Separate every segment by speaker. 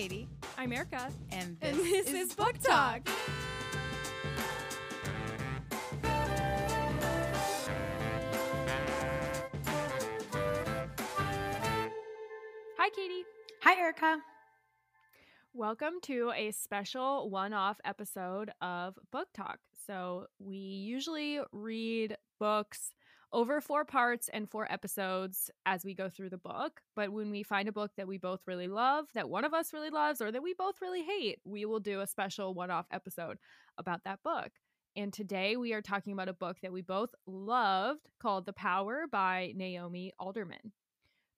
Speaker 1: Katie.
Speaker 2: I'm Erica.
Speaker 1: And this,
Speaker 2: And this
Speaker 1: is,
Speaker 2: is Book Talk. Hi, Katie.
Speaker 1: Hi, Erica.
Speaker 2: Welcome to a special one off episode of Book Talk. So, we usually read books over four parts and four episodes as we go through the book. But when we find a book that we both really love, that one of us really loves, or that we both really hate, we will do a special one off episode about that book. And today we are talking about a book that we both loved called The Power by Naomi Alderman.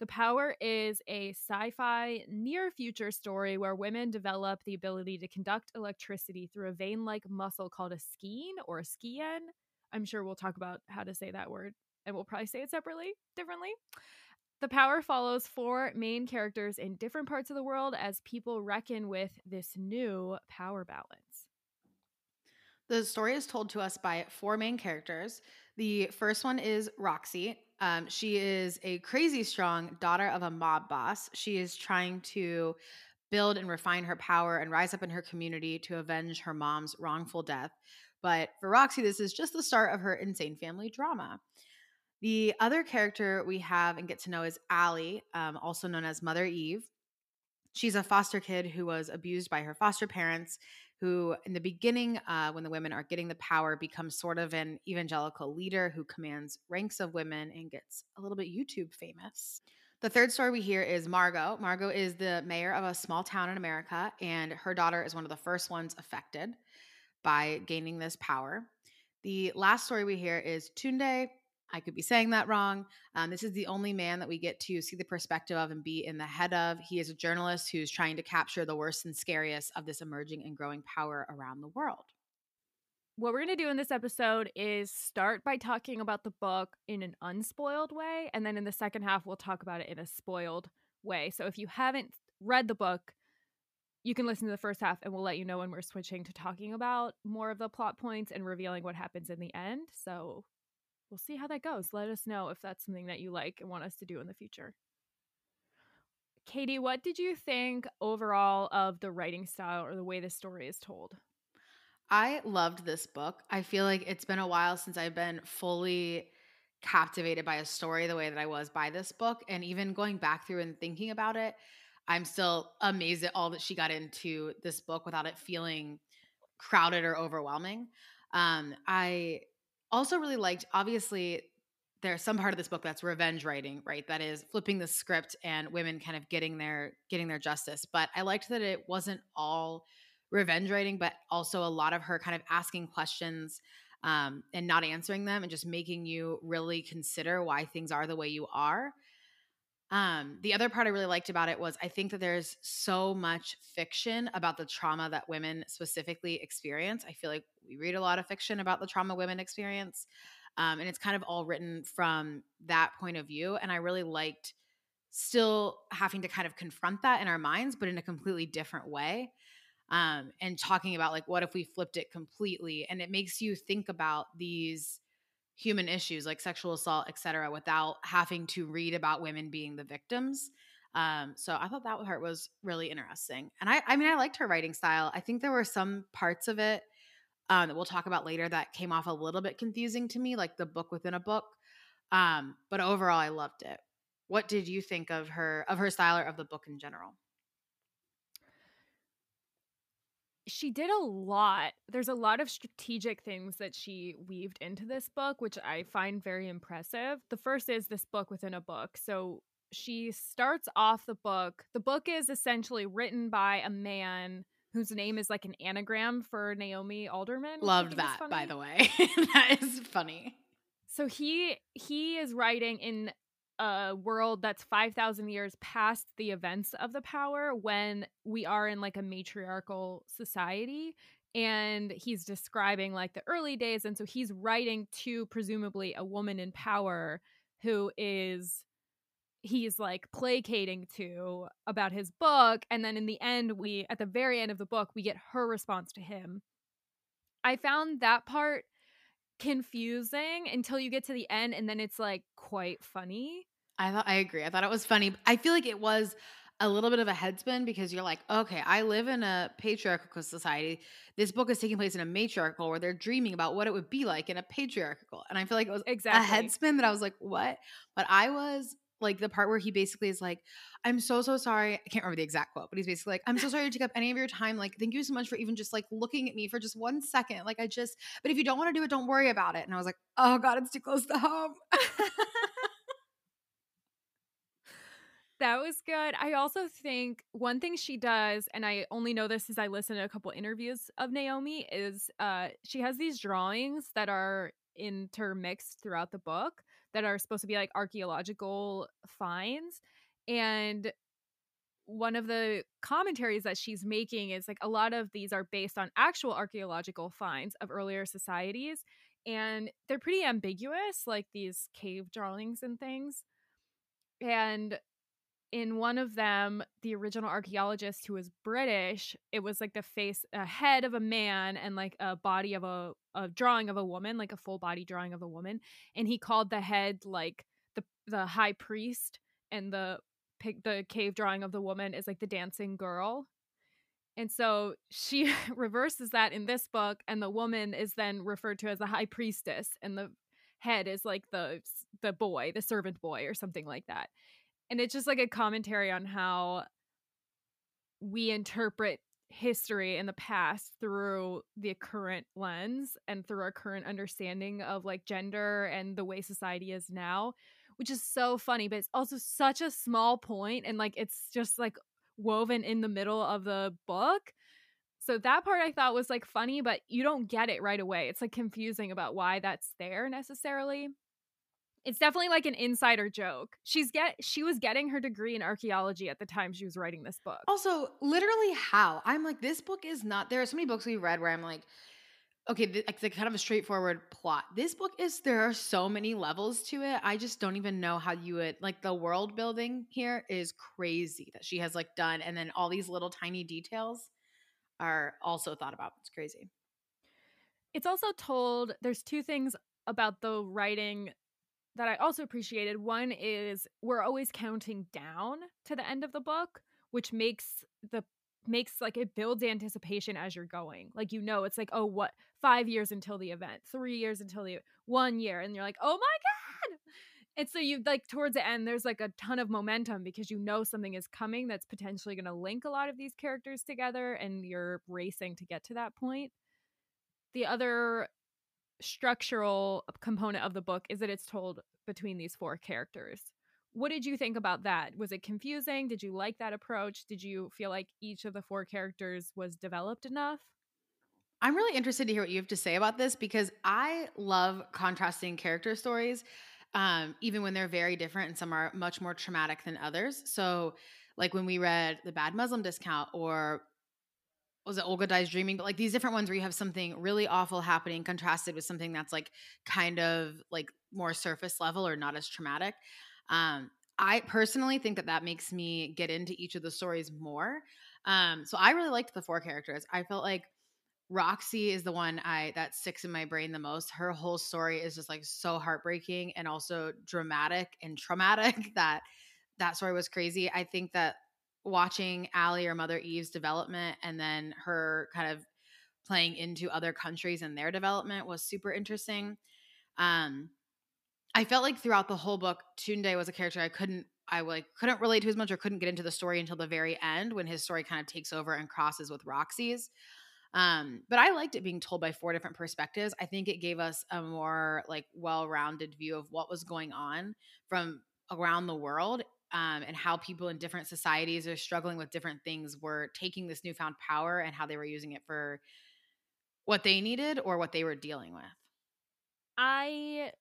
Speaker 2: The Power is a sci fi near future story where women develop the ability to conduct electricity through a vein like muscle called a skein or a skien. I'm sure we'll talk about how to say that word and we'll probably say it separately, differently. The Power follows four main characters in different parts of the world as people reckon with this new power balance.
Speaker 1: The story is told to us by four main characters. The first one is Roxy. Um, she is a crazy strong daughter of a mob boss. She is trying to build and refine her power and rise up in her community to avenge her mom's wrongful death. But for Roxy, this is just the start of her insane family drama. The other character we have and get to know is Allie, um, also known as Mother Eve. She's a foster kid who was abused by her foster parents, who, in the beginning, uh, when the women are getting the power, becomes sort of an evangelical leader who commands ranks of women and gets a little bit YouTube famous. The third story we hear is Margot. Margot is the mayor of a small town in America, and her daughter is one of the first ones affected by gaining this power. The last story we hear is Tunde. I could be saying that wrong. Um, this is the only man that we get to see the perspective of and be in the head of. He is a journalist who's trying to capture the worst and scariest of this emerging and growing power around the world.
Speaker 2: What we're going to do in this episode is start by talking about the book in an unspoiled way. And then in the second half, we'll talk about it in a spoiled way. So if you haven't read the book, you can listen to the first half and we'll let you know when we're switching to talking about more of the plot points and revealing what happens in the end. So we'll see how that goes. Let us know if that's something that you like and want us to do in the future. Katie, what did you think overall of the writing style or the way the story is told?
Speaker 1: I loved this book. I feel like it's been a while since I've been fully captivated by a story the way that I was by this book. And even going back through and thinking about it, I'm still amazed at all that she got into this book without it feeling crowded or overwhelming. Um, I also really liked, obviously, there's some part of this book that's revenge writing, right? That is flipping the script and women kind of getting their getting their justice. But I liked that it wasn't all revenge writing, but also a lot of her kind of asking questions um, and not answering them and just making you really consider why things are the way you are. Um, the other part I really liked about it was I think that there's so much fiction about the trauma that women specifically experience. I feel like we read a lot of fiction about the trauma women experience. Um, and it's kind of all written from that point of view. And I really liked still having to kind of confront that in our minds, but in a completely different way. Um, and talking about like, what if we flipped it completely? And it makes you think about these human issues like sexual assault, et cetera, without having to read about women being the victims. Um, so I thought that part was really interesting. And I, I mean, I liked her writing style. I think there were some parts of it um, that we'll talk about later that came off a little bit confusing to me, like the book within a book. Um, but overall, I loved it. What did you think of her of her style or of the book in general?
Speaker 2: She did a lot. There's a lot of strategic things that she weaved into this book, which I find very impressive. The first is this book within a book. So she starts off the book. The book is essentially written by a man whose name is like an anagram for Naomi Alderman.
Speaker 1: Loved that, by the way. that is funny.
Speaker 2: So he he is writing in a world that's 5000 years past the events of the power when we are in like a matriarchal society and he's describing like the early days and so he's writing to presumably a woman in power who is he's like placating to about his book and then in the end we at the very end of the book we get her response to him i found that part confusing until you get to the end and then it's like quite funny.
Speaker 1: I thought I agree. I thought it was funny. I feel like it was a little bit of a headspin because you're like, okay, I live in a patriarchal society. This book is taking place in a matriarchal where they're dreaming about what it would be like in a patriarchal. And I feel like it was exactly. a headspin that I was like, what? But I was like the part where he basically is like, I'm so, so sorry. I can't remember the exact quote, but he's basically like, I'm so sorry to take up any of your time. Like, thank you so much for even just like looking at me for just one second. Like, I just, but if you don't want to do it, don't worry about it. And I was like, oh God, it's too close to home.
Speaker 2: that was good. I also think one thing she does, and I only know this as I listen to a couple interviews of Naomi, is uh, she has these drawings that are intermixed throughout the book that are supposed to be like archaeological finds. And one of the commentaries that she's making is like a lot of these are based on actual archaeological finds of earlier societies and they're pretty ambiguous like these cave drawings and things and in one of them the original archaeologist who was british it was like the face a head of a man and like a body of a a drawing of a woman like a full body drawing of a woman and he called the head like the the high priest and the the cave drawing of the woman is like the dancing girl and so she reverses that in this book and the woman is then referred to as the high priestess and the head is like the the boy the servant boy or something like that and it's just like a commentary on how we interpret history in the past through the current lens and through our current understanding of like gender and the way society is now which is so funny but it's also such a small point and like it's just like woven in the middle of the book so that part I thought was like funny, but you don't get it right away. It's like confusing about why that's there necessarily. It's definitely like an insider joke. She's get she was getting her degree in archaeology at the time she was writing this book.
Speaker 1: Also, literally how? I'm like this book is not there are so many books we read where I'm like okay, it's like kind of a straightforward plot. This book is there are so many levels to it. I just don't even know how you would like the world building here is crazy that she has like done and then all these little tiny details are also thought about. It's crazy.
Speaker 2: It's also told there's two things about the writing that I also appreciated. One is we're always counting down to the end of the book, which makes the makes like it builds anticipation as you're going. Like you know, it's like oh, what five years until the event, three years until the one year, and you're like oh my god. And so you like towards the end, there's like a ton of momentum because you know something is coming that's potentially going to link a lot of these characters together, and you're racing to get to that point. The other structural component of the book is that it's told between these four characters. What did you think about that? Was it confusing? Did you like that approach? Did you feel like each of the four characters was developed enough?
Speaker 1: I'm really interested to hear what you have to say about this because I love contrasting character stories, um, even when they're very different and some are much more traumatic than others. So, like when we read The Bad Muslim Discount or was it Olga Dies Dreaming? But like these different ones where you have something really awful happening contrasted with something that's like kind of like more surface level or not as traumatic. Um, I personally think that that makes me get into each of the stories more. Um, so I really liked the four characters. I felt like Roxy is the one I that sticks in my brain the most. Her whole story is just like so heartbreaking and also dramatic and traumatic that that story was crazy. I think that watching Allie or Mother Eve's development and then her kind of playing into other countries and their development was super interesting. Um, I felt like throughout the whole book, Tunde was a character I couldn't I like couldn't relate to as much or couldn't get into the story until the very end when his story kind of takes over and crosses with Roxy's. Um, but I liked it being told by four different perspectives. I think it gave us a more like well-rounded view of what was going on from around the world um, and how people in different societies are struggling with different things were taking this newfound power and how they were using it for what they needed or what they were dealing with.
Speaker 2: I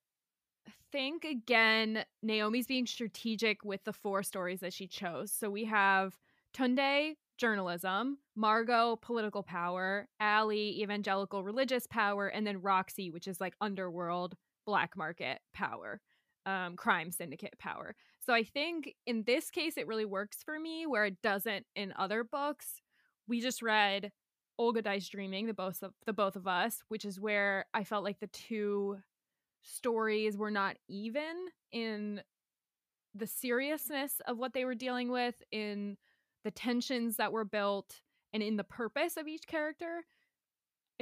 Speaker 2: think again, Naomi's being strategic with the four stories that she chose. So we have Tunde, journalism, Margot, political power, Allie, evangelical religious power, and then Roxy, which is like underworld, black market power, um, crime syndicate power. So I think in this case, it really works for me where it doesn't in other books. We just read Olga Dies Dreaming, the both of the both of us, which is where I felt like the two stories were not even in the seriousness of what they were dealing with in the tensions that were built, and in the purpose of each character.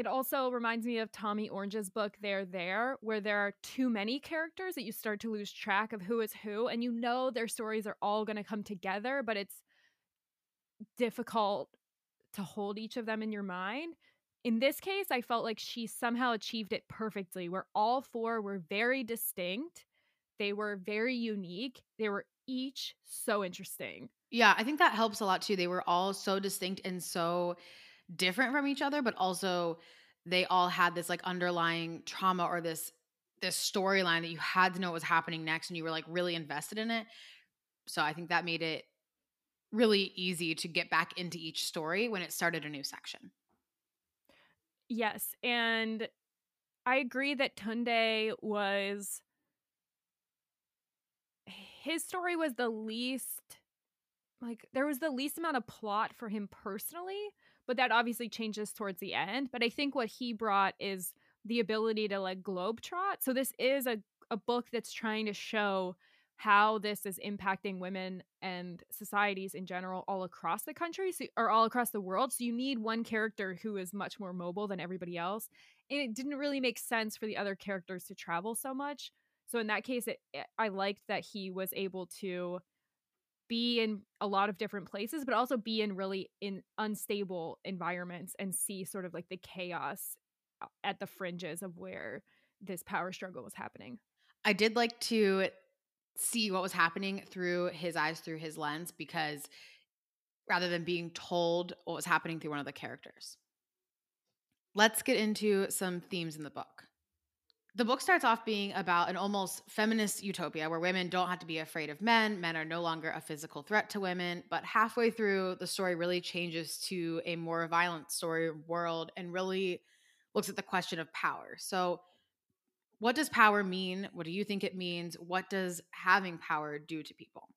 Speaker 2: It also reminds me of Tommy Orange's book, They're There, where there are too many characters that you start to lose track of who is who, and you know their stories are all going to come together, but it's difficult to hold each of them in your mind. In this case, I felt like she somehow achieved it perfectly, where all four were very distinct. They were very unique. They were each so interesting.
Speaker 1: Yeah, I think that helps a lot too. They were all so distinct and so different from each other, but also they all had this like underlying trauma or this this storyline that you had to know what was happening next and you were like really invested in it. So I think that made it really easy to get back into each story when it started a new section.
Speaker 2: Yes, and I agree that Tunde was his story was the least like there was the least amount of plot for him personally, but that obviously changes towards the end. But I think what he brought is the ability to like globetrot. So this is a, a book that's trying to show how this is impacting women and societies in general all across the country so, or all across the world. So you need one character who is much more mobile than everybody else. And it didn't really make sense for the other characters to travel so much. So in that case, it, I liked that he was able to be in a lot of different places, but also be in really in unstable environments and see sort of like the chaos uh, at the fringes of where this power struggle was happening.
Speaker 1: I did like to see what was happening through his eyes, through his lens, because rather than being told what was happening through one of the characters. Let's get into some themes in the book. The book starts off being about an almost feminist utopia where women don't have to be afraid of men. Men are no longer a physical threat to women. But halfway through, the story really changes to a more violent story world and really looks at the question of power. So, what does power mean? What do you think it means? What does having power do to people?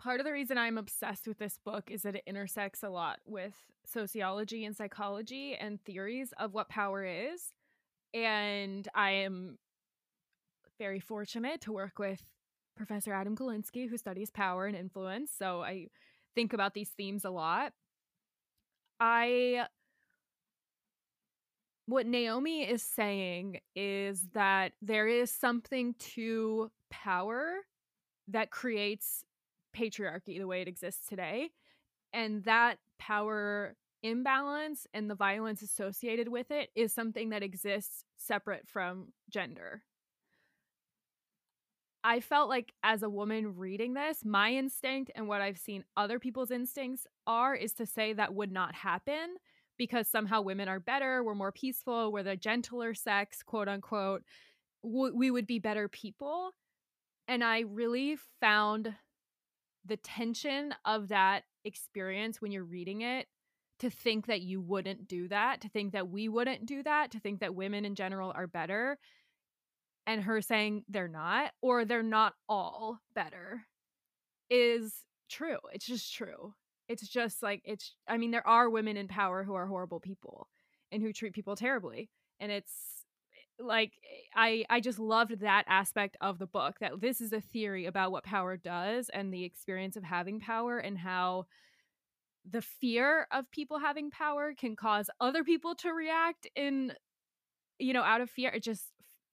Speaker 2: Part of the reason I'm obsessed with this book is that it intersects a lot with sociology and psychology and theories of what power is. And I am very fortunate to work with Professor Adam Galinsky, who studies power and influence. So I think about these themes a lot. I what Naomi is saying is that there is something to power that creates patriarchy the way it exists today. And that power imbalance and the violence associated with it is something that exists separate from gender. I felt like as a woman reading this, my instinct and what I've seen other people's instincts are is to say that would not happen because somehow women are better, we're more peaceful, we're the gentler sex, quote unquote, we would be better people. And I really found the tension of that experience when you're reading it to think that you wouldn't do that, to think that we wouldn't do that, to think that women in general are better. And her saying they're not, or they're not all better, is true. It's just true. It's just like it's I mean there are women in power who are horrible people and who treat people terribly. And it's like I I just loved that aspect of the book that this is a theory about what power does and the experience of having power and how the fear of people having power can cause other people to react in you know out of fear it just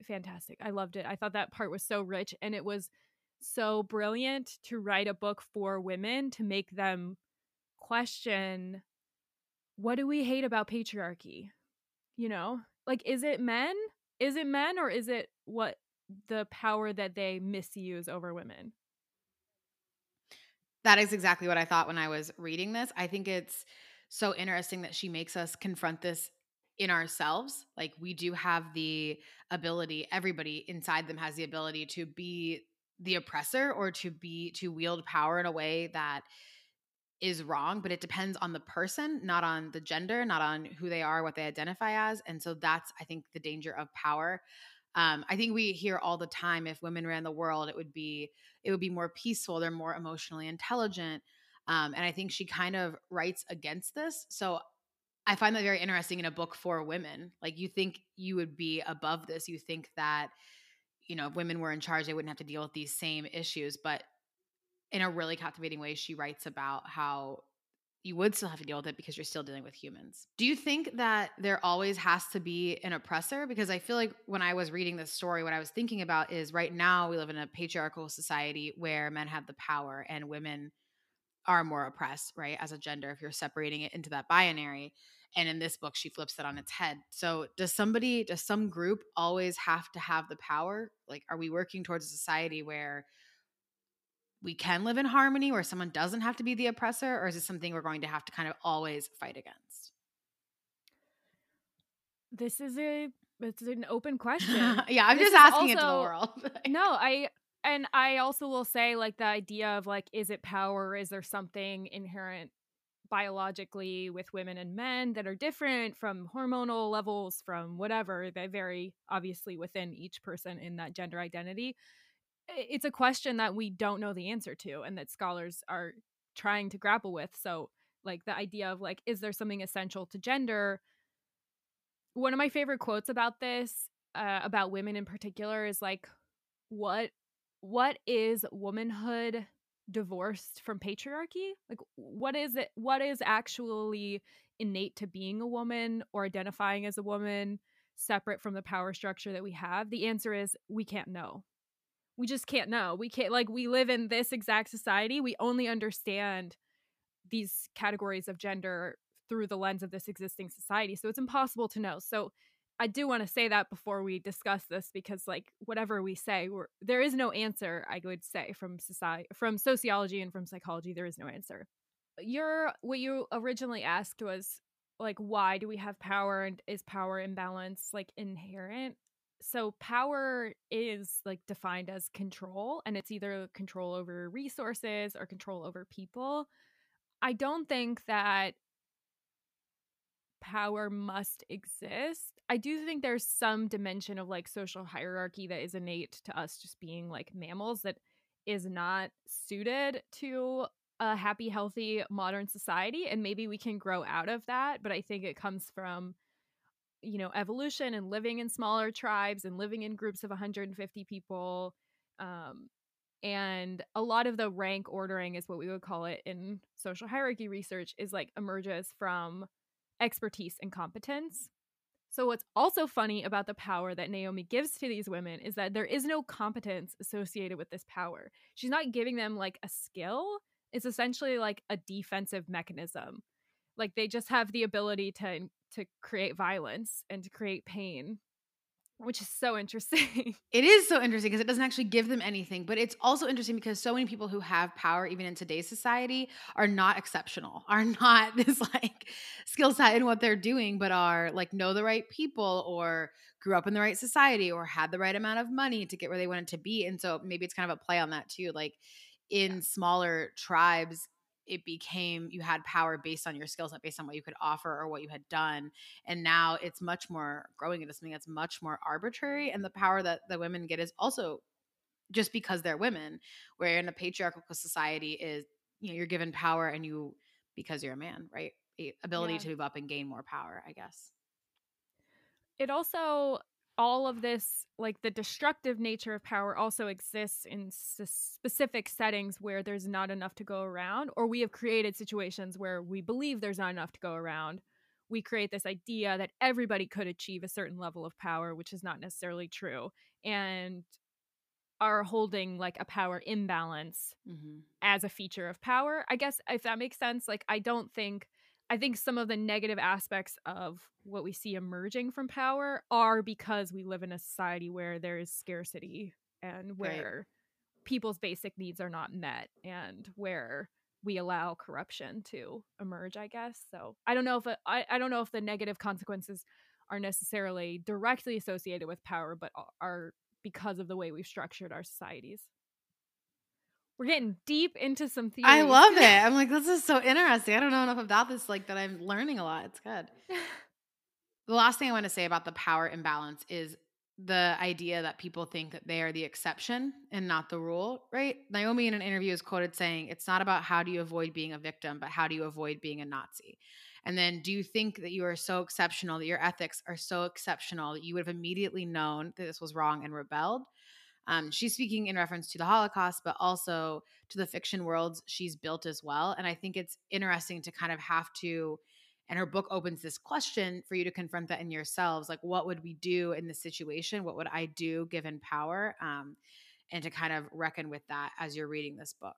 Speaker 2: fantastic i loved it i thought that part was so rich and it was so brilliant to write a book for women to make them question what do we hate about patriarchy? You know, like, is it men? Is it men or is it what the power that they misuse over women?
Speaker 1: That is exactly what I thought when I was reading this. I think it's so interesting that she makes us confront this in ourselves. Like, we do have the ability, everybody inside them has the ability to be the oppressor or to be, to wield power in a way that is wrong, but it depends on the person, not on the gender, not on who they are, what they identify as. And so that's, I think, the danger of power. Um, I think we hear all the time if women ran the world, it would be it would be more peaceful. They're more emotionally intelligent, um, and I think she kind of writes against this. So I find that very interesting in a book for women. Like you think you would be above this. You think that you know if women were in charge, they wouldn't have to deal with these same issues, but in a really captivating way, she writes about how you would still have to deal with it because you're still dealing with humans. Do you think that there always has to be an oppressor? Because I feel like when I was reading this story, what I was thinking about is right now we live in a patriarchal society where men have the power and women are more oppressed, right? As a gender, if you're separating it into that binary. And in this book, she flips that on its head. So, does somebody, does some group always have to have the power? Like, are we working towards a society where we can live in harmony where someone doesn't have to be the oppressor or is it something we're going to have to kind of always fight against?
Speaker 2: This is a it's an open question.
Speaker 1: Yeah i'm
Speaker 2: this
Speaker 1: just asking
Speaker 2: also,
Speaker 1: it to the world
Speaker 2: no i and i also will say like the idea of like is it power? Is there something inherent biologically with women and men that are different from hormonal levels from whatever they vary obviously within each person in that gender identity it's a question that we don't know the answer to and that scholars are trying to grapple with. So like the idea of like is there something essential to gender? One of my favorite quotes about this uh, about women in particular is like what what is womanhood divorced from patriarchy? Like what is it what is actually innate to being a woman or identifying as a woman separate from the power structure that we have? The answer is we can't know we just can't know. We can't like we live in this exact society. We only understand these categories of gender through the lens of this existing society. So it's impossible to know. So I do want to say that before we discuss this because like whatever we say, there is no answer, I would say from society from sociology and from psychology there is no answer. Your what you originally asked was like why do we have power and is power imbalance like inherent? So power is like defined as control and it's either control over resources or control over people. I don't think that power must exist. I do think there's some dimension of like social hierarchy that is innate to us just being like mammals that is not suited to a happy healthy modern society and maybe we can grow out of that but i think it comes from you know evolution and living in smaller tribes and living in groups of 150 people um, and a lot of the rank ordering is what we would call it in social hierarchy research is like emerges from expertise and competence. So what's also funny about the power that naomi gives to these women is that there is no competence associated with this power. She's not giving them like a skill. It's essentially like a defensive mechanism like they just have the ability to to create violence and to create pain which is so interesting.
Speaker 1: It is so interesting because it doesn't actually give them anything, but it's also interesting because so many people who have power, even in today's society, are not exceptional, are not this like skill set in what they're doing, but are like know the right people or grew up in the right society or had the right amount of money to get where they wanted to be. And so maybe it's kind of a play on that too. Like in yeah. smaller tribes, it became you had power based on your skill set, based on what you could offer or what you had done. And now it's much more growing into something that's much more arbitrary. And the power that the women get is also just because they're women, where in a patriarchal society is, you know, you're given power and you because you're a man, right? The ability yeah. to move up and gain more power, I guess.
Speaker 2: It also all of this like the destructive nature of power also exists in s- specific settings where there's not enough to go around or we have created situations where we believe there's not enough to go around we create this idea that everybody could achieve a certain level of power which is not necessarily true and are holding like a power imbalance mm-hmm. as a feature of power i guess if that makes sense like i don't think I think some of the negative aspects of what we see emerging from power are because we live in a society where there is scarcity and where right. people's basic needs are not met and where we allow corruption to emerge i guess so i don't know if it, I, I don't know if the negative consequences are necessarily directly associated with power but are because of the way we've structured our societies we're getting deep into some theories.
Speaker 1: I love it. I'm like, this is so interesting. I don't know enough about this, like that I'm learning a lot. It's good. the last thing I want to say about the power imbalance is the idea that people think that they are the exception and not the rule, right? Naomi in an interview is quoted saying, It's not about how do you avoid being a victim, but how do you avoid being a Nazi? And then, do you think that you are so exceptional, that your ethics are so exceptional that you would have immediately known that this was wrong and rebelled? Um, she's speaking in reference to the Holocaust, but also to the fiction worlds she's built as well. And I think it's interesting to kind of have to, and her book opens this question for you to confront that in yourselves like, what would we do in this situation? What would I do given power? Um, and to kind of reckon with that as you're reading this book.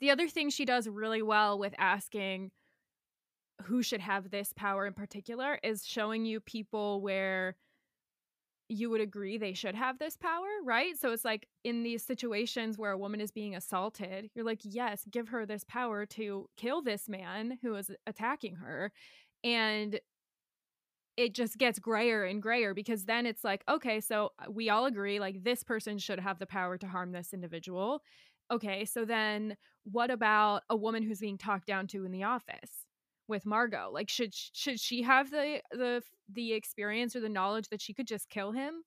Speaker 2: The other thing she does really well with asking who should have this power in particular is showing you people where you would agree they should have this power, right? So it's like in these situations where a woman is being assaulted, you're like, yes, give her this power to kill this man who is attacking her. And it just gets grayer and grayer because then it's like, okay, so uh, we all agree like this person should have the power to harm this individual. Okay, so then what about a woman who's being talked down to in the office? With Margot? Like should should she have the the the experience or the knowledge that she could just kill him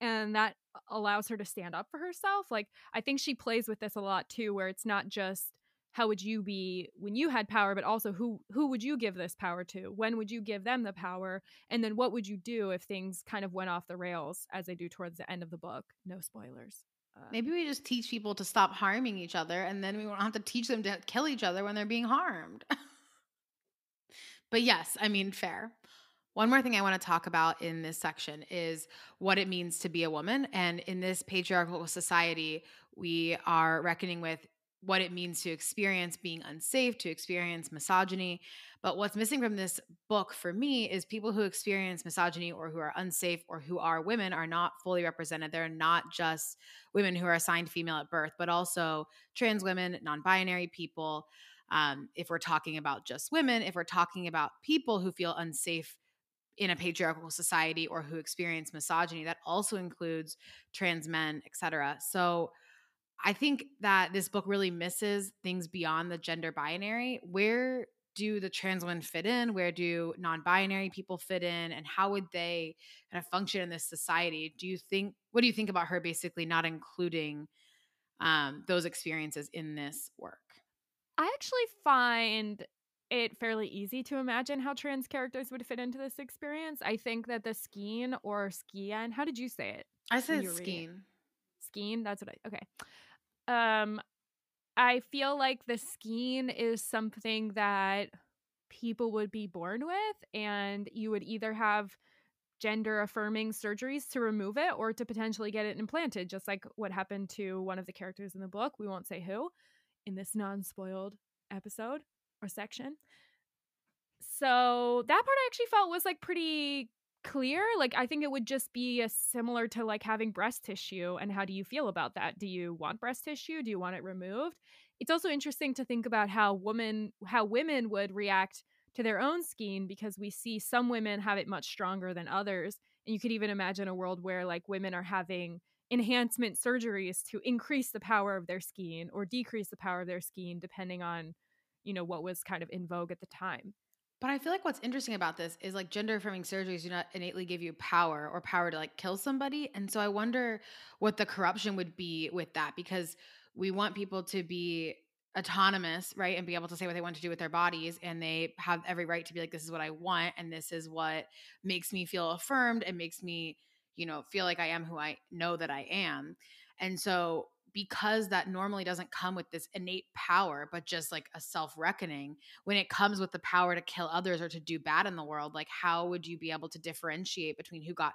Speaker 2: and that allows her to stand up for herself? Like I think she plays with this a lot too where it's not just how would you be when you had power? but also who who would you give this power to? When would you give them the power? And then what would you do if things kind of went off the rails as they do towards the end of the book? No spoilers.
Speaker 1: Uh, maybe we just teach people to stop harming each other and then we won't have to teach them to kill each other when they're being harmed But yes, I mean, fair. One more thing I want to talk about in this section is what it means to be a woman. And in this patriarchal society, we are reckoning with what it means to experience being unsafe, to experience misogyny. But what's missing from this book for me is people who experience misogyny or who are unsafe or who are women are not fully represented. They're not just women who are assigned female at birth, but also trans women, non binary people, um, if we're talking about just women, if we're talking about people who feel unsafe in a patriarchal society or who experience misogyny, that also includes trans men, etc. So I think that this book really misses things beyond the gender binary. Where do the trans women fit in? Where do non-binary people fit in? And how would they kind of function in this society? Do you think what do you think about her basically not including um, those experiences in this work?
Speaker 2: I actually find it fairly easy to imagine how trans characters would fit into this experience. I think that the Skeen or Skien, how did you say it?
Speaker 1: I said Skeen.
Speaker 2: Skeen, that's what I okay. Um I feel like the Skeen is something that people would be born with and you would either have gender affirming surgeries to remove it or to potentially get it implanted just like what happened to one of the characters in the book we won't say who in this non spoiled episode or section. So that part I actually felt was like pretty clear. Like I think it would just be a similar to like having breast tissue and how do you feel about that? Do you want breast tissue? Do you want it removed? It's also interesting to think about how women how women would react to their own Skeen because we see some women have it much stronger than others. And you could even imagine a world where like women are having enhancement surgeries to increase the power of their Skeen or decrease the power of their Skeen depending on you know what was kind of in vogue at the time.
Speaker 1: But i feel like what's interesting about this is like gender affirming surgeries do not innately give you power or power to like kill somebody and so i wonder what the corruption would be with that because we want people to be autonomous right and be able to say what they want to do with their bodies and they have every right to be like this is what i want and this is what makes me feel affirmed and makes me you know, feel like I am who I know that I am. And so because that normally doesn't come with this innate power, but just like a self reckoning, when it comes with the power to kill others or to do bad in the world, like how would you be able to differentiate between who got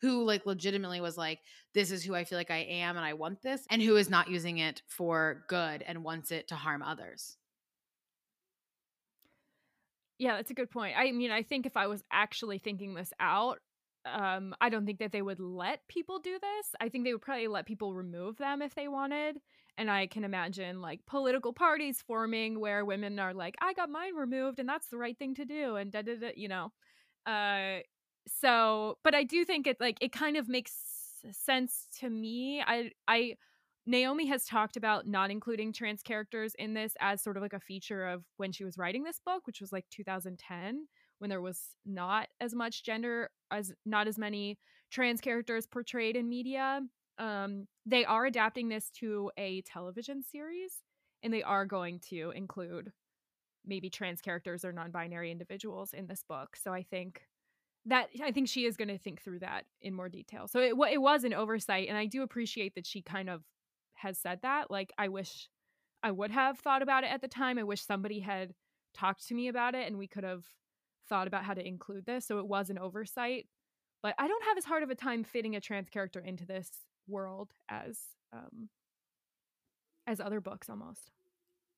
Speaker 1: who like legitimately was like this is who i feel like i am and i want this and who is not using it for good and wants it to harm others
Speaker 2: yeah that's a good point i mean i think if i was actually thinking this out um i don't think that they would let people do this. I think they would probably let people remove them if they wanted and i can imagine like political parties forming where women are like i got mine removed and that's the right thing to do and da da da you know? Uh so but i do think it like it kind of makes sense to me. I i Naomi has talked about not including trans characters in this as sort of like a feature of when she was writing this book, which was like 2010 when there was not as much gender as not as many trans characters portrayed in media um, they are adapting this to a television series and they are going to include maybe trans characters or non-binary individuals in this book so i think that I think she is going to think through that in more detail. So it it was an oversight, and I do appreciate that she kind of has said that. Like I wish I would have thought about it at the time. I wish somebody had talked to me about it, and we could have thought about how to include this. So it was an oversight, but I don't have as hard of a time fitting a trans character into this world as um as other books almost.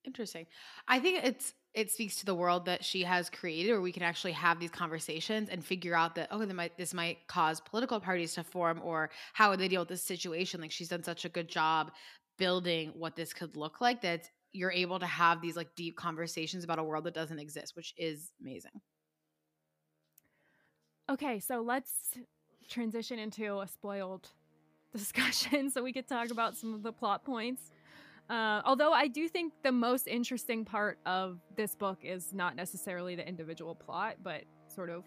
Speaker 1: Interesting. I think it's it speaks to the world that she has created where we can actually have these conversations and figure out that oh might, this might cause political parties to form or how would they deal with this situation like she's done such a good job building what this could look like that you're able to have these like deep conversations about a world that doesn't exist which is amazing
Speaker 2: okay so let's transition into a spoiled discussion so we could talk about some of the plot points uh, although I do think the most interesting part of this book is not necessarily the individual plot, but sort of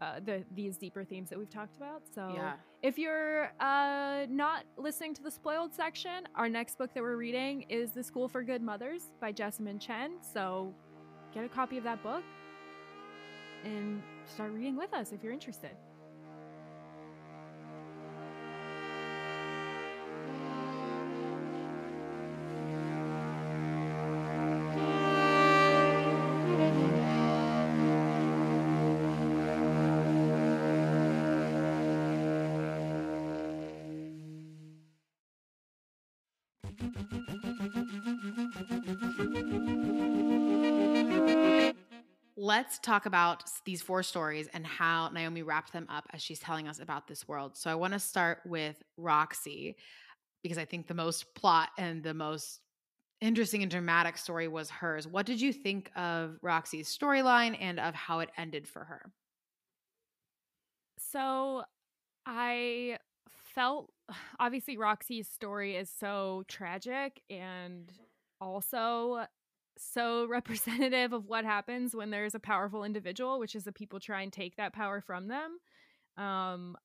Speaker 2: uh, the these deeper themes that we've talked about. So yeah. if you're uh, not listening to the spoiled section, our next book that we're reading is The School for Good Mothers by Jessamine Chan. So get a copy of that book and start reading with us if you're interested.
Speaker 1: Let's talk about these four stories and how Naomi wrapped them up as she's telling us about this world. So I want to start with Roxy because I think the most plot and the most interesting and dramatic story was hers. What did you think of Roxy's storyline and of how it ended for her?
Speaker 2: So I felt obviously Roxy's story is so tragic and also so representative of what happens when there's a powerful individual, which is the people try and take that power from them. Um,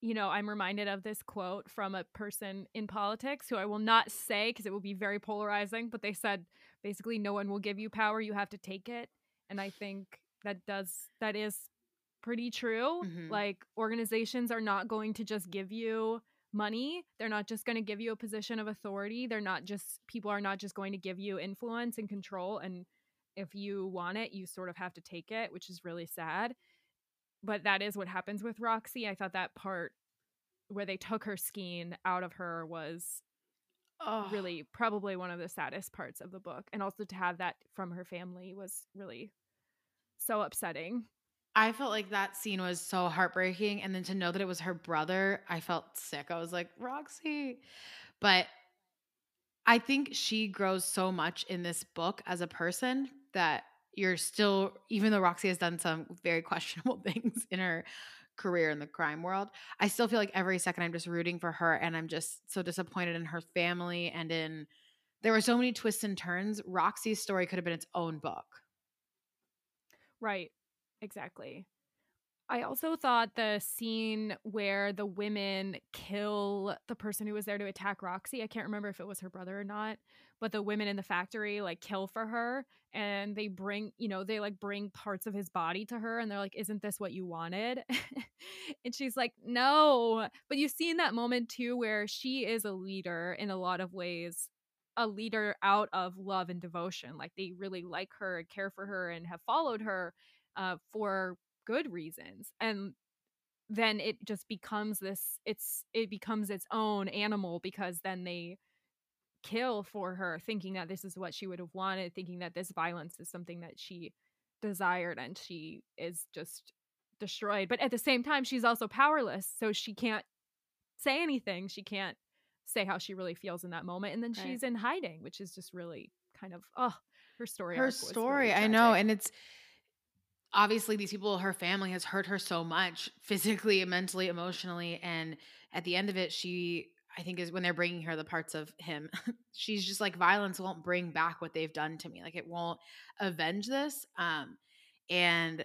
Speaker 2: you know, I'm reminded of this quote from a person in politics who I will not say because it will be very polarizing, but they said basically, no one will give you power, you have to take it. And I think that does, that is pretty true. Mm-hmm. Like, organizations are not going to just give you money. They're not just going to give you a position of authority. They're not just, people are not just going to give you influence and control. And if you want it, you sort of have to take it, which is really sad. But that is what happens with Roxy. I thought that part where they took her skein out of her was oh. really probably one of the saddest parts of the book. And also to have that from her family was really so upsetting.
Speaker 1: I felt like that scene was so heartbreaking. And then to know that it was her brother, I felt sick. I was like, Roxy. But I think she grows so much in this book as a person that you're still, even though Roxy has done some very questionable things in her career in the crime world, I still feel like every second I'm just rooting for her. And I'm just so disappointed in her family and in. There were so many twists and turns. Roxy's story could have been its own book.
Speaker 2: Right. Exactly. I also thought the scene where the women kill the person who was there to attack Roxy, I can't remember if it was her brother or not, but the women in the factory like kill for her and they bring, you know, they like bring parts of his body to her and they're like, Isn't this what you wanted? and she's like, No. But you see in that moment too where she is a leader in a lot of ways a leader out of love and devotion. Like they really like her and care for her and have followed her uh, for good reasons and then it just becomes this it's it becomes its own animal because then they kill for her thinking that this is what she would have wanted thinking that this violence is something that she desired and she is just destroyed but at the same time she's also powerless so she can't say anything she can't say how she really feels in that moment and then right. she's in hiding which is just really kind of oh her story
Speaker 1: her story really i know and it's obviously these people her family has hurt her so much physically mentally emotionally and at the end of it she i think is when they're bringing her the parts of him she's just like violence won't bring back what they've done to me. Like it won't avenge this. Um and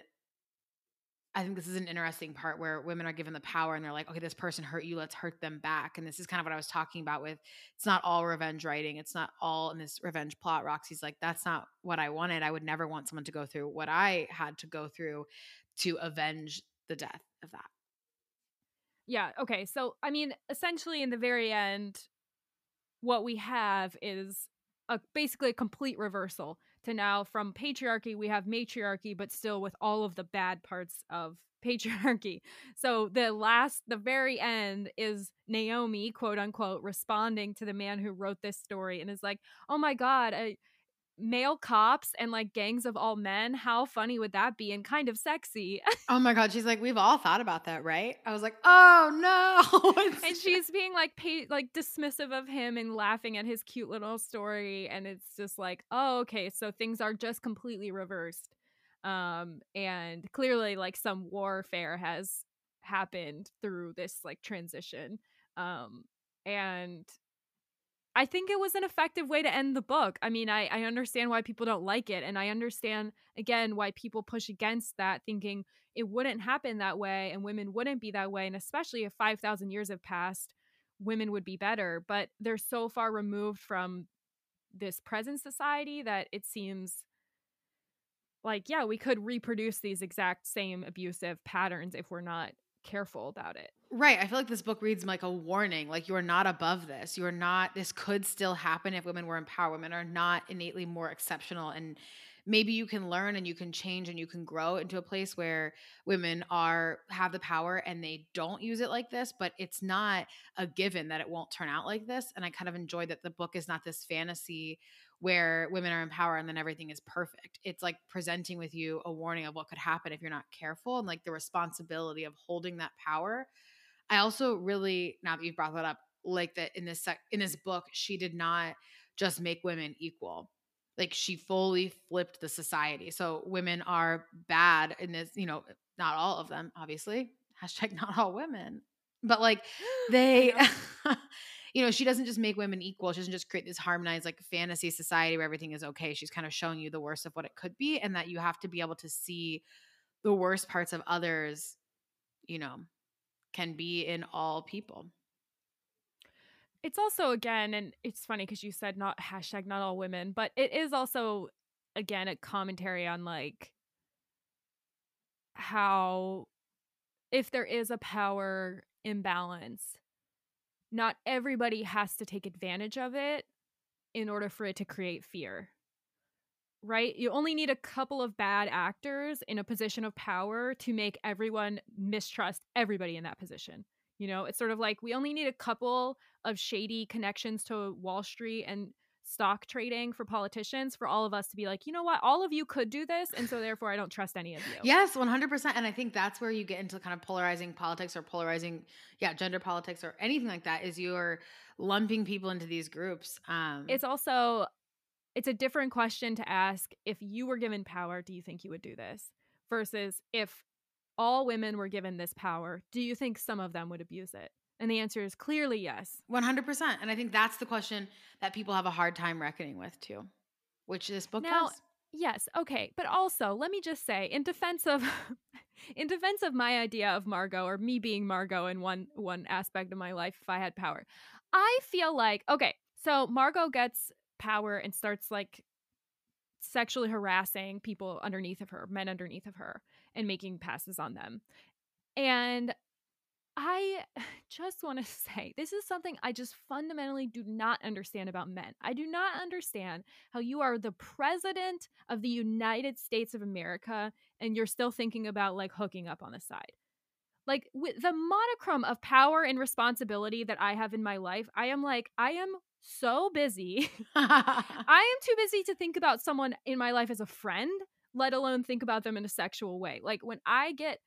Speaker 1: I think this is an interesting part where women are given the power and they're like, okay, this person hurt you, let's hurt them back. And this is kind of what I was talking about with it's not all revenge writing, it's not all in this revenge plot. Roxy's like, that's not what I wanted. I would never want someone to go through what I had to go through to avenge the death of that.
Speaker 2: Yeah. Okay. So, I mean, essentially, in the very end, what we have is a basically a complete reversal to now from patriarchy we have matriarchy but still with all of the bad parts of patriarchy. So the last the very end is naomi quote unquote responding to the man who wrote this story and is like oh my god I, male cops and like gangs of all men. How funny would that be and kind of sexy?
Speaker 1: oh my god, she's like, we've all thought about that, right? I was like, oh no.
Speaker 2: and she's being like pay- like dismissive of him and laughing at his cute little story and it's just like, oh okay, so things are just completely reversed. Um and clearly like some warfare has happened through this like transition. Um and I think it was an effective way to end the book. I mean, I, I understand why people don't like it. And I understand, again, why people push against that, thinking it wouldn't happen that way and women wouldn't be that way. And especially if 5,000 years have passed, women would be better. But they're so far removed from this present society that it seems like, yeah, we could reproduce these exact same abusive patterns if we're not careful about it.
Speaker 1: Right. I feel like this book reads like a warning. Like you are not above this. You are not. This could still happen if women were empowered. Women are not innately more exceptional, and maybe you can learn and you can change and you can grow into a place where women are have the power and they don't use it like this. But it's not a given that it won't turn out like this. And I kind of enjoy that the book is not this fantasy where women are in power and then everything is perfect. It's like presenting with you a warning of what could happen if you're not careful and like the responsibility of holding that power. I also really, now that you've brought that up, like that in this sec- in this book, she did not just make women equal. Like she fully flipped the society. So women are bad in this, you know, not all of them, obviously. Hashtag not all women. But like they you know, she doesn't just make women equal. She doesn't just create this harmonized like fantasy society where everything is okay. She's kind of showing you the worst of what it could be and that you have to be able to see the worst parts of others, you know, can be in all people.
Speaker 2: It's also again, and it's funny because you said not hashtag not all women, but it is also again a commentary on like how if there is a power imbalance not everybody has to take advantage of it in order for it to create fear. Right? You only need a couple of bad actors in a position of power to make everyone mistrust everybody in that position. You know, it's sort of like we only need a couple of shady connections to Wall Street and stock trading for politicians for all of us to be like, you know what, all of you could do this, and so therefore I don't trust any of you.
Speaker 1: Yes, one hundred percent. And I think that's where you get into kind of polarizing politics or polarizing, yeah, gender politics or anything like that. Is you're lumping people into these groups. Um,
Speaker 2: it's also it's a different question to ask if you were given power, do you think you would do this? Versus if all women were given this power, do you think some of them would abuse it? And the answer is clearly yes.
Speaker 1: 100%. And I think that's the question that people have a hard time reckoning with too, which this book now, does.
Speaker 2: Yes, okay. But also, let me just say in defense of in defense of my idea of Margot or me being Margot in one one aspect of my life if I had power. I feel like okay, so Margot gets power and starts like sexually harassing people underneath of her, men underneath of her and making passes on them. And I just want to say this is something I just fundamentally do not understand about men. I do not understand how you are the president of the United States of America and you're still thinking about like hooking up on the side. Like with the monochrome of power and responsibility that I have in my life, I am like, I am so busy. I am too busy to think about someone in my life as a friend, let alone think about them in a sexual way. Like when I get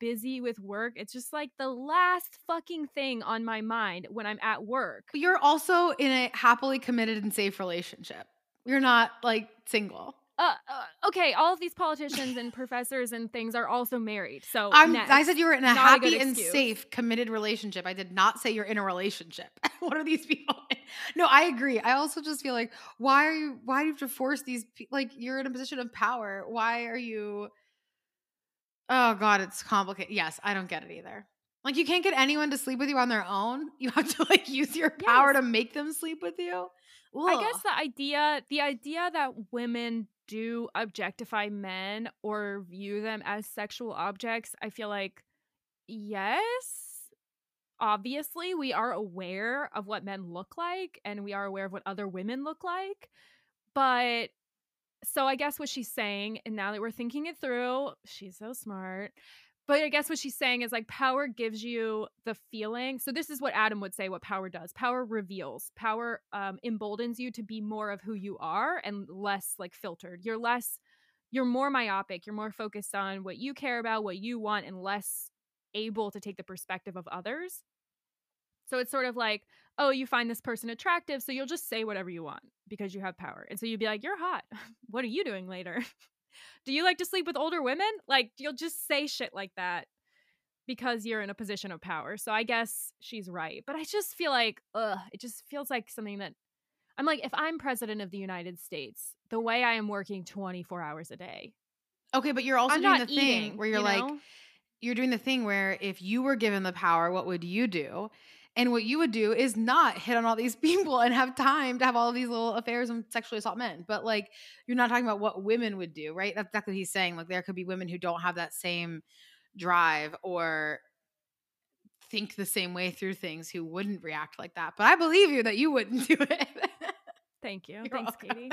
Speaker 2: busy with work. It's just like the last fucking thing on my mind when I'm at work.
Speaker 1: You're also in a happily committed and safe relationship. You're not like single.
Speaker 2: Uh, uh, okay, all of these politicians and professors and things are also married. So
Speaker 1: i said you were in a happy a and safe, committed relationship. I did not say you're in a relationship. what are these people? no, I agree. I also just feel like why are you? Why do you have to force these? Like you're in a position of power. Why are you? Oh god, it's complicated. Yes, I don't get it either. Like you can't get anyone to sleep with you on their own. You have to like use your power yes. to make them sleep with you.
Speaker 2: Ugh. I guess the idea the idea that women do objectify men or view them as sexual objects, I feel like yes, obviously we are aware of what men look like and we are aware of what other women look like. But so I guess what she's saying, and now that we're thinking it through, she's so smart. But I guess what she's saying is like power gives you the feeling. So this is what Adam would say what power does. Power reveals. Power um, emboldens you to be more of who you are and less like filtered. You're less you're more myopic. You're more focused on what you care about, what you want and less able to take the perspective of others. So it's sort of like, oh, you find this person attractive, so you'll just say whatever you want because you have power. And so you'd be like, you're hot. what are you doing later? Do you like to sleep with older women? Like, you'll just say shit like that because you're in a position of power. So I guess she's right. But I just feel like, ugh, it just feels like something that I'm like, if I'm president of the United States, the way I am working 24 hours a day.
Speaker 1: Okay, but you're also I'm doing the eating, thing where you're you know? like, you're doing the thing where if you were given the power, what would you do? And what you would do is not hit on all these people and have time to have all these little affairs and sexually assault men. But like, you're not talking about what women would do, right? That's exactly what he's saying. Like, there could be women who don't have that same drive or think the same way through things who wouldn't react like that. But I believe you that you wouldn't do it.
Speaker 2: Thank you. You're Thanks, welcome. Katie.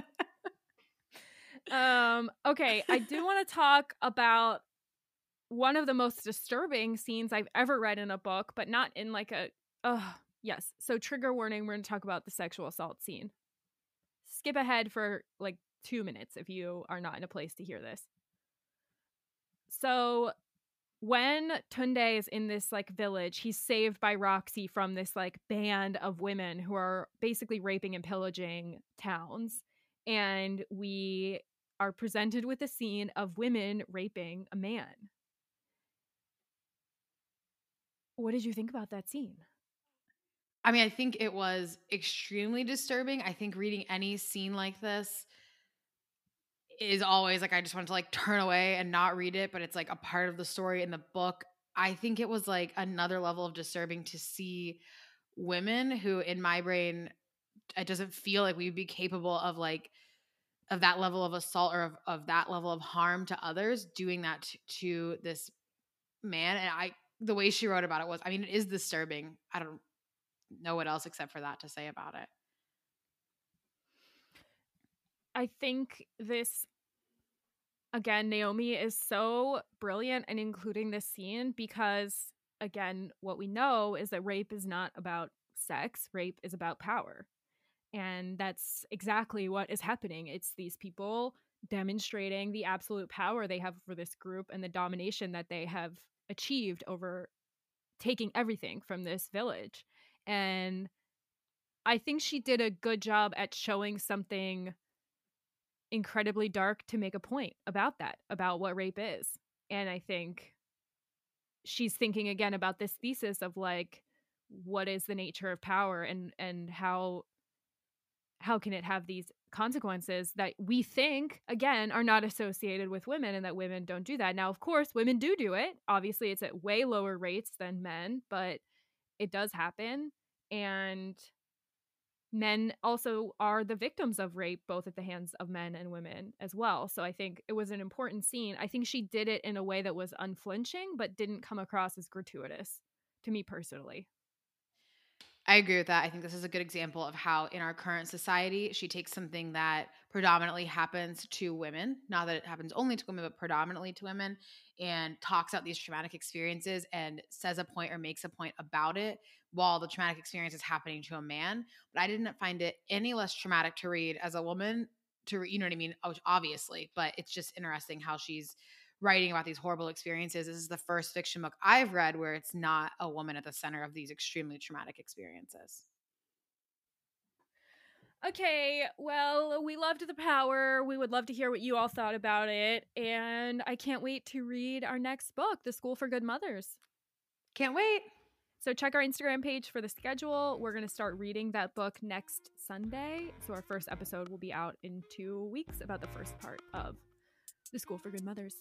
Speaker 2: um, okay, I do want to talk about one of the most disturbing scenes I've ever read in a book, but not in like a Oh, yes. So, trigger warning, we're going to talk about the sexual assault scene. Skip ahead for like two minutes if you are not in a place to hear this. So, when Tunde is in this like village, he's saved by Roxy from this like band of women who are basically raping and pillaging towns. And we are presented with a scene of women raping a man. What did you think about that scene?
Speaker 1: I mean, I think it was extremely disturbing. I think reading any scene like this is always like I just want to like turn away and not read it, but it's like a part of the story in the book. I think it was like another level of disturbing to see women who in my brain it doesn't feel like we'd be capable of like of that level of assault or of, of that level of harm to others doing that to, to this man and i the way she wrote about it was i mean it is disturbing i don't know what else except for that to say about it.
Speaker 2: I think this again Naomi is so brilliant in including this scene because again what we know is that rape is not about sex, rape is about power. And that's exactly what is happening. It's these people demonstrating the absolute power they have for this group and the domination that they have achieved over taking everything from this village and I think she did a good job at showing something incredibly dark to make a point about that, about what rape is. And I think she's thinking again about this thesis of like what is the nature of power and and how how can it have these consequences that we think again are not associated with women and that women don't do that now of course women do do it obviously it's at way lower rates than men but it does happen and men also are the victims of rape both at the hands of men and women as well so i think it was an important scene. I think she did it in a way that was unflinching but didn't come across as gratuitous to me personally
Speaker 1: I agree with that. I think this is a good example of how, in our current society, she takes something that predominantly happens to women, not that it happens only to women, but predominantly to women, and talks out these traumatic experiences and says a point or makes a point about it while the traumatic experience is happening to a man. But I didn't find it any less traumatic to read as a woman, to, you know what I mean? Obviously, but it's just interesting how she's writing about these horrible experiences. This is the first fiction book I've read where it's not a woman at the center of these extremely traumatic experiences.
Speaker 2: Okay, well, we loved The Power. We would love to hear what you all thought about it. And I can't wait to read our next book, The School for Good Mothers.
Speaker 1: Can't wait.
Speaker 2: So check our Instagram page for the schedule. We're going to start reading that book next Sunday. So our first episode will be out in two weeks about the first part of the School for Good Mothers.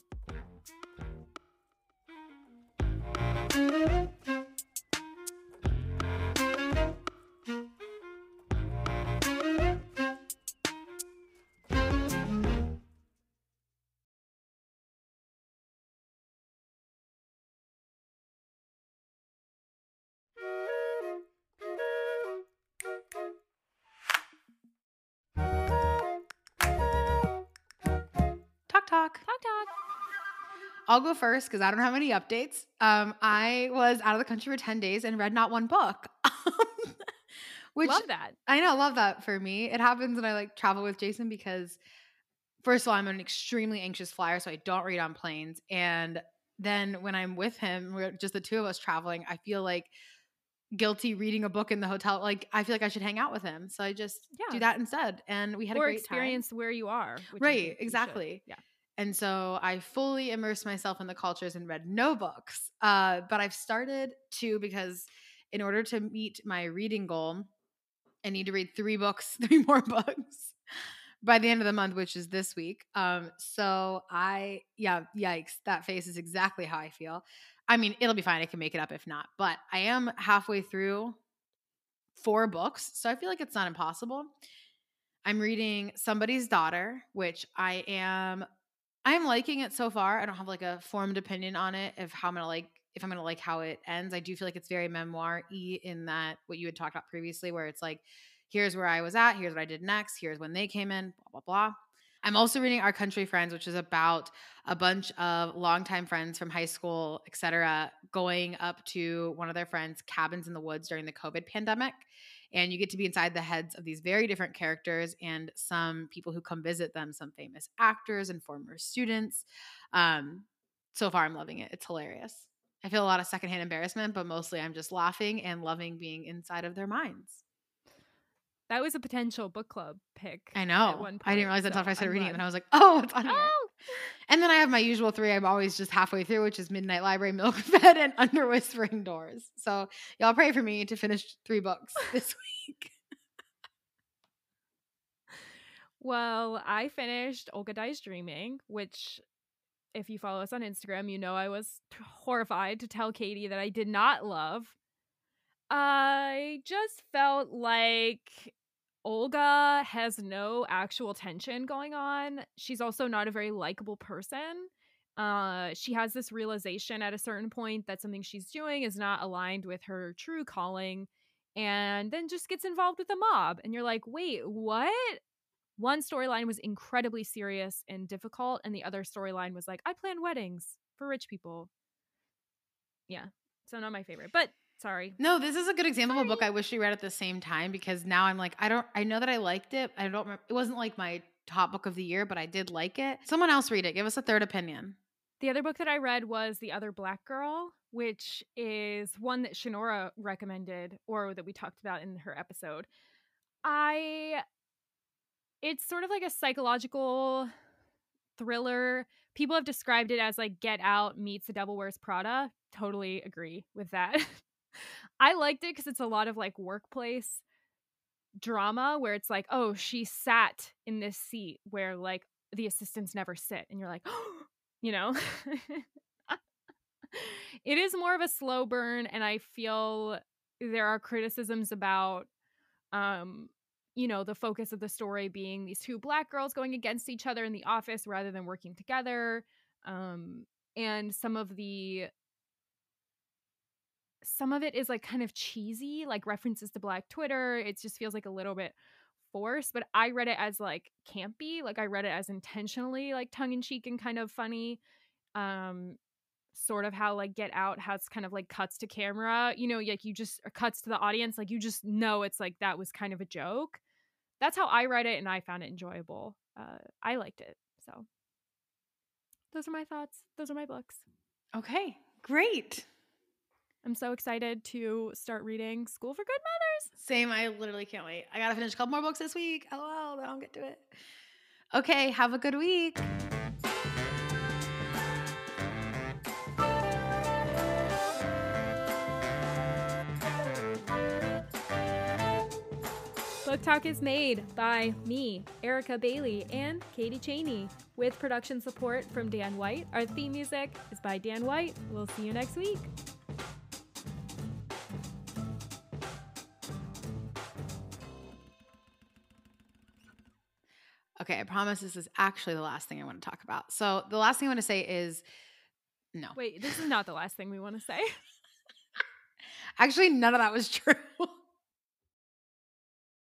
Speaker 1: Talk.
Speaker 2: Talk talk.
Speaker 1: I'll go first because I don't have any updates. Um, I was out of the country for 10 days and read not one book. Which
Speaker 2: Love that.
Speaker 1: I know, love that for me. It happens when I like travel with Jason because first of all, I'm an extremely anxious flyer, so I don't read on planes. And then when I'm with him, we're just the two of us traveling, I feel like guilty reading a book in the hotel. Like I feel like I should hang out with him. So I just
Speaker 2: Yeah.
Speaker 1: do that instead. And we had
Speaker 2: or
Speaker 1: a great
Speaker 2: experience where you are.
Speaker 1: Right,
Speaker 2: you
Speaker 1: exactly.
Speaker 2: Yeah.
Speaker 1: And so I fully immersed myself in the cultures and read no books. Uh, but I've started to because in order to meet my reading goal, I need to read three books, three more books by the end of the month, which is this week. Um, so I, yeah, yikes, that face is exactly how I feel. I mean, it'll be fine. I can make it up if not, but I am halfway through four books. So I feel like it's not impossible. I'm reading Somebody's Daughter, which I am I'm liking it so far. I don't have like a formed opinion on it of how I'm gonna like if I'm gonna like how it ends. I do feel like it's very memoir y in that what you had talked about previously, where it's like, here's where I was at, here's what I did next, here's when they came in, blah blah blah. I'm also reading Our Country Friends, which is about a bunch of longtime friends from high school, et cetera, going up to one of their friends' cabins in the woods during the COVID pandemic. And you get to be inside the heads of these very different characters and some people who come visit them, some famous actors and former students. Um, so far, I'm loving it. It's hilarious. I feel a lot of secondhand embarrassment, but mostly I'm just laughing and loving being inside of their minds.
Speaker 2: That was a potential book club pick.
Speaker 1: I know. I didn't realize that until
Speaker 2: so
Speaker 1: I started
Speaker 2: I'm
Speaker 1: reading it, and I was like, oh, it's on here.
Speaker 2: Oh,
Speaker 1: And then I have my usual three. I'm always just halfway through, which is Midnight Library, Milk Fed, and Under Whispering Doors. So y'all pray for me to finish three books this week.
Speaker 2: Well, I finished Olga Dies Dreaming, which, if you follow us on Instagram, you know I was horrified to tell Katie that I did not love. I just felt like Olga has no actual tension going on. She's also not a very likable person. Uh, she has this realization at a certain point that something she's doing is not aligned with her true calling, and then just gets involved with the mob. And you're like, wait, what? one storyline was incredibly serious and difficult and the other storyline was like i plan weddings for rich people yeah so not my favorite but sorry
Speaker 1: No, this is a good example of a book I wish we read at the same time because now I'm like, I don't, I know that I liked it. I don't remember, it wasn't like my top book of the year, but I did like it. Someone else read it. Give us a third opinion.
Speaker 2: the other book that i read was the other black girl which is one that shanora recommended or that we talked about in her episode i it's sort of like a psychological thriller people have described it as like get out meets the devil wears prada totally agree with that i liked it because it's a lot of like workplace drama where it's like oh she sat in this seat where like the assistants never sit and you're like oh, you know? It is more of a slow burn and i feel there are criticisms about um you know the focus of the story being these two black girls going against each other in the office rather than working together um and some of the some of it is like kind of cheesy like references to black twitter it just feels like a little bit forced but i read it as like campy like i read it as intentionally like tongue-in-cheek and kind of funny um sort of how like get out has kind of like cuts to camera you know like you just cuts to the audience like you just know it's like that was kind of a joke. That's how i read it and i found it enjoyable uh i liked it so. Those are my thoughts those are my books.
Speaker 1: Okay, great.
Speaker 2: I'm so excited to start reading school for good mothers
Speaker 1: Same. I literally can't wait. I got to finish a couple more books this week. LOL, then I'll get to it. Okay, have a good week.
Speaker 2: Book Talk is made by me, Erica Bailey, and Katie Cheney, with production support from Dan White. Our theme music is by Dan White. We'll see you next week.
Speaker 1: Okay, I promise this is actually the last thing I want to talk about. So, the last thing I want to say is no.
Speaker 2: Wait, this is not the last thing we want to say.
Speaker 1: Actually, none of that was true.